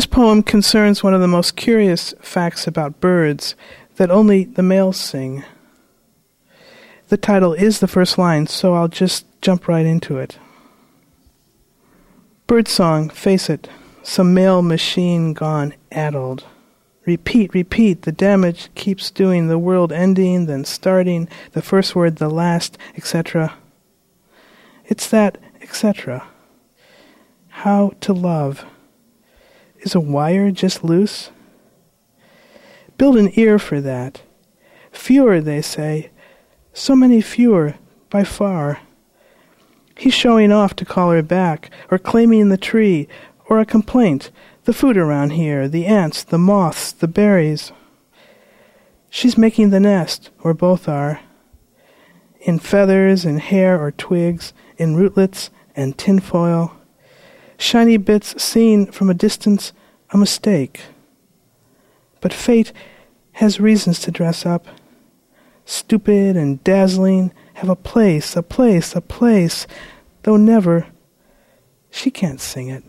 This poem concerns one of the most curious facts about birds that only the males sing. The title is the first line, so I'll just jump right into it. Birdsong, face it, some male machine gone addled. Repeat, repeat, the damage keeps doing, the world ending, then starting, the first word, the last, etc. It's that, etc. How to love. Is a wire just loose? Build an ear for that. Fewer, they say. So many fewer, by far. He's showing off to call her back, or claiming the tree, or a complaint. The food around here, the ants, the moths, the berries. She's making the nest, or both are. In feathers, in hair or twigs, in rootlets and tinfoil. Shiny bits seen from a distance, a mistake. But fate has reasons to dress up. Stupid and dazzling, have a place, a place, a place, though never. She can't sing it.